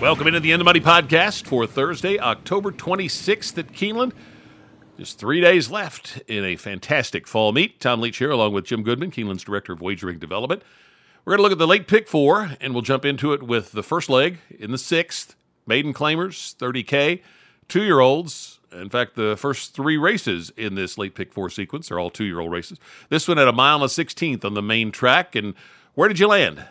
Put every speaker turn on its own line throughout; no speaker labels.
Welcome into the In the Money podcast for Thursday, October 26th at Keeneland. Just three days left in a fantastic fall meet. Tom Leach here, along with Jim Goodman, Keeneland's Director of Wagering Development. We're going to look at the late pick four, and we'll jump into it with the first leg in the sixth. Maiden claimers, 30K, two year olds. In fact, the first three races in this late pick four sequence are all two year old races. This one at a mile and a 16th on the main track. And where did you land?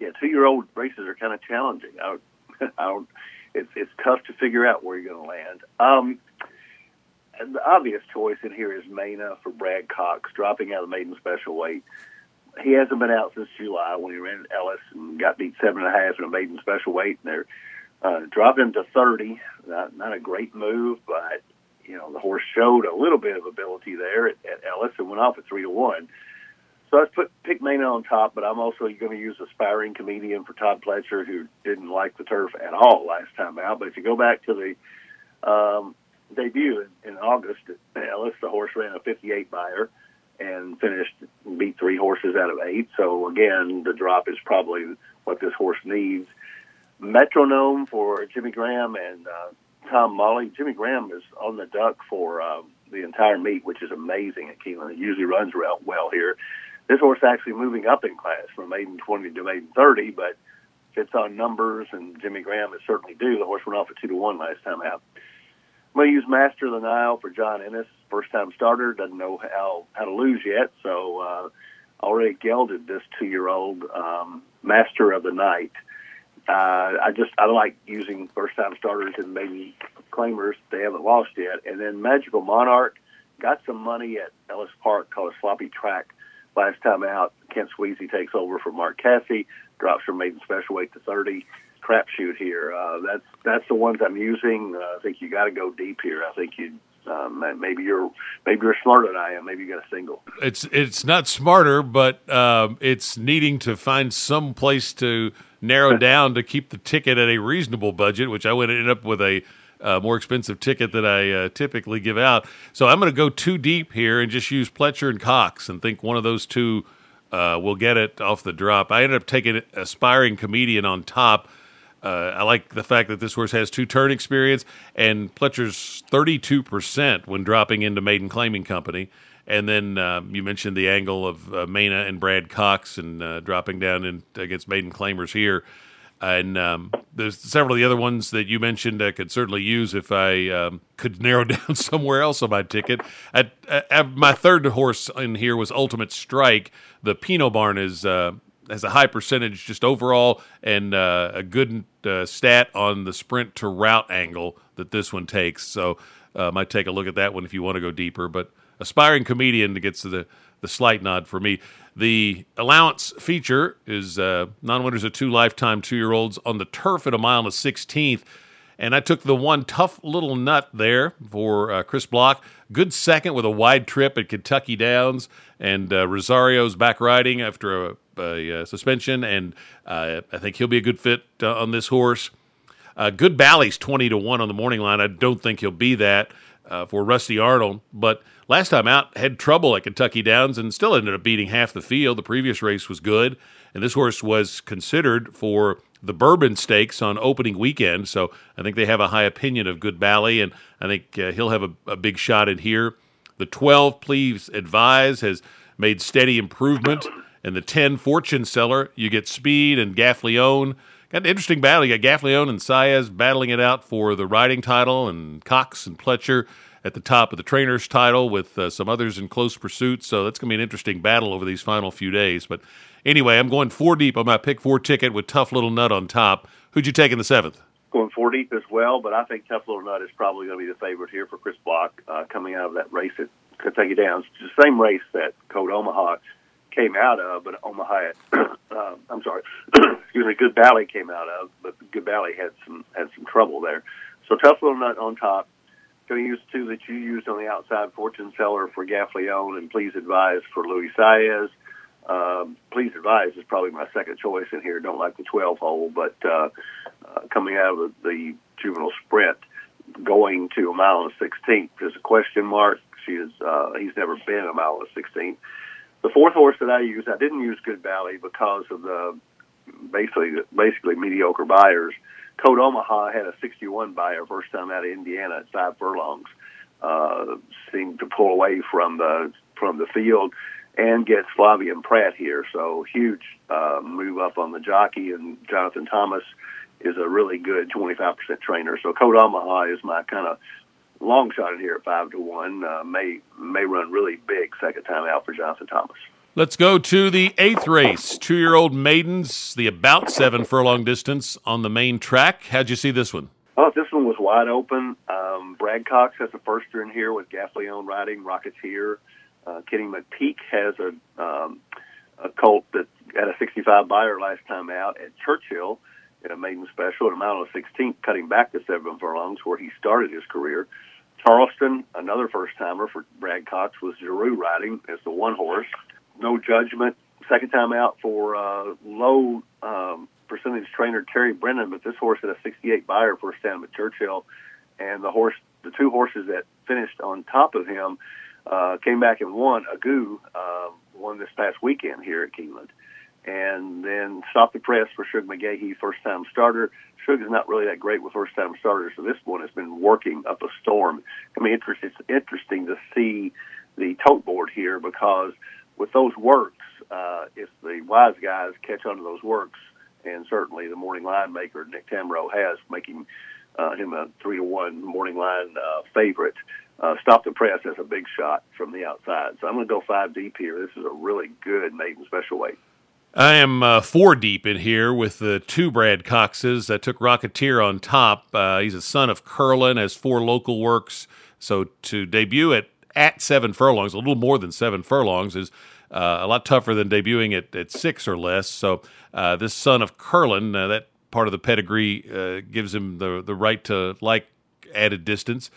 Yeah, two year old races are kind of challenging. I I don't, it's it's tough to figure out where you're going to land. Um, and the obvious choice in here is Mena for Brad Cox, dropping out of the maiden special weight. He hasn't been out since July when he ran at Ellis and got beat seven and a half in a maiden special weight, and they're uh, dropping him to thirty. Not, not a great move, but you know the horse showed a little bit of ability there at, at Ellis and went off at three to one. So let's put pick Mena on top, but I'm also going to use aspiring comedian for Todd Pletcher, who didn't like the turf at all last time out. But if you go back to the um, debut in, in August at Ellis, the horse ran a 58 Beyer and finished beat three horses out of eight. So again, the drop is probably what this horse needs. Metronome for Jimmy Graham and uh, Tom Molly. Jimmy Graham is on the duck for uh, the entire meet, which is amazing at Keeneland. It usually runs well here. This horse actually moving up in class from maiden 20 to maiden 30, but fits on numbers, and Jimmy Graham is certainly due. The horse went off at 2 to 1 last time out. I'm going to use Master of the Nile for John Ennis. First time starter, doesn't know how, how to lose yet, so uh, already gelded this two year old um, Master of the Night. Uh, I just I like using first time starters and maybe claimers they haven't lost yet. And then Magical Monarch got some money at Ellis Park called a sloppy track last time out. Kent Sweezy takes over for Mark Casse, drops from maiden special weight to 30. Crapshoot here. Uh, that's that's the ones I'm using. Uh, I think you got to go deep here. I think you um, maybe you're maybe you're smarter than I am. Maybe you got a single.
It's it's not smarter, but um, it's needing to find some place to narrow down to keep the ticket at a reasonable budget, which I would end up with a uh, more expensive ticket that I uh, typically give out. So I'm going to go too deep here and just use Pletcher and Cox and think one of those two uh, will get it off the drop. I ended up taking aspiring comedian on top. Uh, I like the fact that this horse has two turn experience and Pletcher's 32% when dropping into Maiden Claiming Company. And then um, you mentioned the angle of uh, Mena and Brad Cox and uh, dropping down in, against Maiden Claimers here. And um, there's several of the other ones that you mentioned I could certainly use if I um, could narrow down somewhere else on my ticket. At, at, my third horse in here was Ultimate Strike. The Pinot Barn is uh, has a high percentage just overall and uh, a good uh, stat on the sprint to route angle that this one takes. So uh, might take a look at that one if you want to go deeper. But aspiring comedian gets the the slight nod for me. The allowance feature is uh, non-winners of two lifetime two-year-olds on the turf at a mile and a sixteenth. And I took the one tough little nut there for uh, Chris Block. Good second with a wide trip at Kentucky Downs, and uh, Rosario's back riding after a, a, a suspension, and uh, I think he'll be a good fit uh, on this horse. Uh, good Bally's twenty to one on the morning line. I don't think he'll be that uh, for Rusty Arnold, but last time out had trouble at Kentucky Downs and still ended up beating half the field. The previous race was good, and this horse was considered for the Bourbon Stakes on opening weekend. So I think they have a high opinion of Good Bally, and I think uh, he'll have a, a, big shot in here. The 12, Please Advise, has made steady improvement. And the 10, Fortune Seller, you get Speed and Gaffalione. Got an interesting battle. You got Gaffalione and Saez battling it out for the riding title, and Cox and Pletcher at the top of the trainer's title with uh, some others in close pursuit. So that's going to be an interesting battle over these final few days. But anyway, I'm going four deep on my pick four ticket with Tough Little Nut on top. Who'd you take in the seventh?
Going four deep as well, but I think Tough Little Nut is probably going to be the favorite here for Chris Block uh, coming out of that race at Kentucky Downs. It's the same race that Code Omaha came out of, but Omaha, uh, I'm sorry, excuse me, Good Bally came out of, but Good Bally had some had some trouble there. So Tough Little Nut on top going to use two that you used on the outside fortune seller for Gaffalione and Please Advise for Luis Saez. Um, Please Advise is probably my second choice in here. Don't like the 12 hole, but uh, uh, coming out of the, the juvenile sprint, going to a mile and 16th is a question mark. She is, uh, he's never been a mile and 16th. The fourth horse that I used, I didn't use Good Bally because of the basically basically mediocre Beyers Code Omaha had a 61 Beyer first time out of Indiana at five furlongs. Uh, seemed to pull away from the from the field and gets Flavien Prat here. So huge uh, move up on the jockey, and Jonathan Thomas is a really good 25% trainer. So Code Omaha is my kind of long shot in here at five to one. Uh, may may run really big second time out for Jonathan Thomas.
Let's go to the eighth race. Two year old maidens, the about seven furlong distance on the main track. How'd you see this one?
Oh, this one was wide open. Um, Brad Cox has a firster in here with Gaffalione riding Rocketeer. Uh, Kenny McPeek has a um, a colt that had a 65 Beyer last time out at Churchill in a maiden special at a mile and 16th, cutting back to seven furlongs where he started his career. Charleston, another first timer for Brad Cox, was Geroux riding as the one horse. No judgment. Second time out for uh, low um, percentage trainer Terry Brennan, but this horse had a 68 Beyer first time at Churchill, and the horse, the two horses that finished on top of him, uh, came back and won. Agu uh, won this past weekend here at Keeneland and then stop the press for Shug McGaughey, first time starter. Shug is not really that great with first time starters, so this one has been working up a storm. I mean, it's interesting to see the tote board here because with those works, uh, if the wise guys catch on to those works, and certainly the morning line maker Nick Tammaro has making uh, him a three to one morning line uh, favorite. Uh, stop the press has a big shot from the outside, so I'm going to go five deep here. This is a really good maiden special weight.
I am uh, four deep in here with the two Brad Coxes. I took Rocketeer on top. Uh, he's a son of Curlin, has four local works. So to debut at, at seven furlongs, a little more than seven furlongs, is uh, a lot tougher than debuting at, at six or less. So uh, this son of Curlin, uh, that part of the pedigree uh, gives him the, the right to like added distance.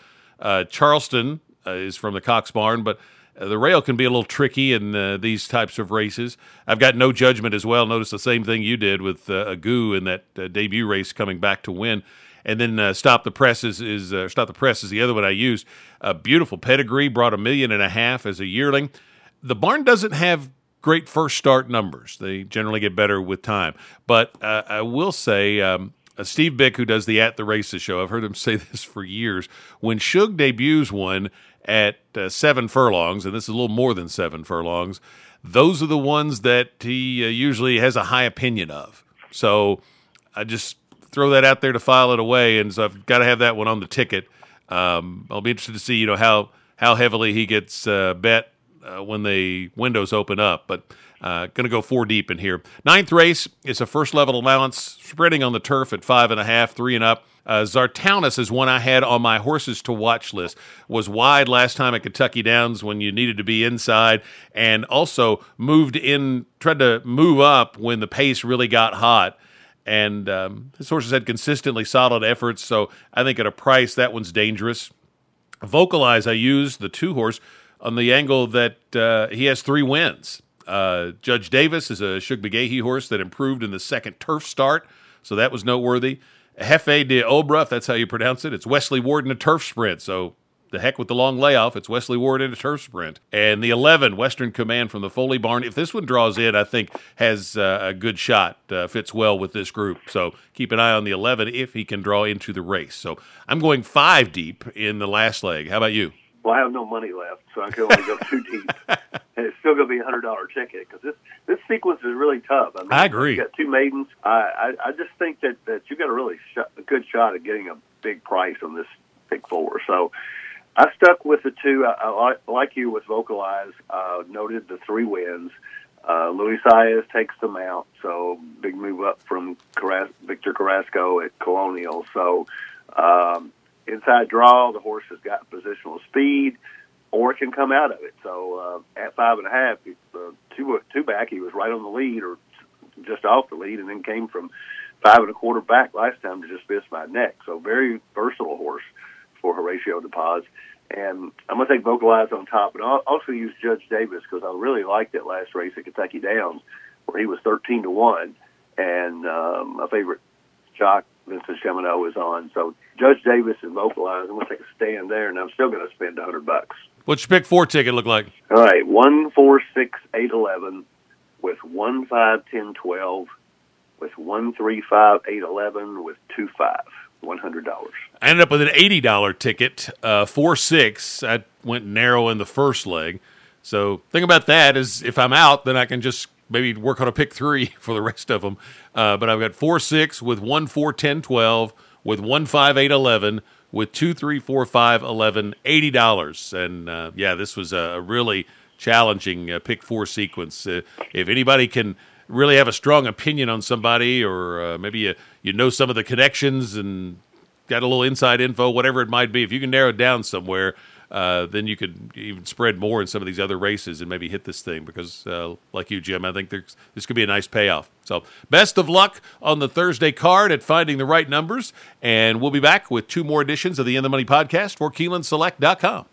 Charleston is from the Cox Barn, but uh, the rail can be a little tricky in uh, these types of races. I've got no judgment as well. Notice the same thing you did with uh, Agu in that uh, debut race coming back to win. And then uh, stop the press is, is uh, stop the press is the other one I used. A beautiful pedigree brought a million and a half as a yearling. The barn doesn't have great first start numbers. They generally get better with time. But I will say. Um, Steve Byk, who does the At the Races show, I've heard him say this for years. When Shug debuts one, at uh, seven furlongs, and this is a little more than seven furlongs, those are the ones that he uh, usually has a high opinion of. So I just throw that out there to file it away, and so I've got to have that one on the ticket. Um, I'll be interested to see, you know, how how heavily he gets uh, bet uh, when the windows open up, but. Uh, going to go four deep in here. Ninth race is a first level allowance, spreading on the turf at five and a half, three and up. Uh, is one I had on my horses to watch list. Was wide last time at Kentucky Downs when you needed to be inside, and also moved in, tried to move up when the pace really got hot. And um, his horses had consistently solid efforts, so I think at a price that one's dangerous. Vocalize, I used the two horse on the angle that uh, he has three wins. Uh, Judge Davis is a Shug McGaughey horse that improved in the second turf start, so that was noteworthy. Hefe de Obra, if that's how you pronounce it. It's Wesley Ward in a turf sprint. So the heck with the long layoff. It's Wesley Ward in a turf sprint. And the 11, Western Command from the Foley Barn. If this one draws in, I think has uh, a good shot, uh, fits well with this group. So keep an eye on the 11 if he can draw into the race. So I'm going five deep in the last leg. How about you?
Well, I have no money left, so I can only go two deep. and it's still going to be a hundred dollar ticket because this this sequence is really tough.
I, mean, I agree.
You got two maidens. I I, I just think that that you got a really sh- a good shot at getting a big price on this pick four. So I stuck with the two. I, I like you with Vocalize. Uh, noted the three wins. Uh, Luis Saez takes the mount, so big move up from Victor Carrasco at Colonial. So um, inside draw. The horse has got positional speed, or it can come out of it. So uh, at five and a half, uh, two two back, he was right on the lead or just off the lead, and then came from five and a quarter back last time to just miss my neck. So very versatile horse for Horacio De Paz. And I'm going to take Vocalize on top, and I'll also use Judge Davis because I really liked that last race at Kentucky Downs where he was 13 to one, and um, my favorite jock Vincent Cheminaud is on. So Judge Davis and Vocalize. I'm going to take a stand there, and I'm still going to spend a hundred bucks.
What's your pick four ticket look like?
All right, one, four, six, eight, eleven, with one, five, ten, twelve, with one three five eight eleven with two five. One hundred dollars.
I ended up with an eighty dollar ticket, uh, four six. I went narrow in the first leg. So thing about that is, if I'm out, then I can just maybe work on a pick three for the rest of them. Uh, but I've got four six with one four ten twelve with one five eight eleven with two three four five eleven eighty dollars. And uh, yeah, this was a really challenging uh, pick four sequence. Uh, if anybody can really have a strong opinion on somebody, or uh, maybe you, you know some of the connections and got a little inside info, whatever it might be, if you can narrow it down somewhere, uh, then you could even spread more in some of these other races and maybe hit this thing because, uh, like you, Jim, I think there's, this could be a nice payoff. So, best of luck on the Thursday card at finding the right numbers. And we'll be back with two more editions of the In the Money podcast for KeenelandSelect.com.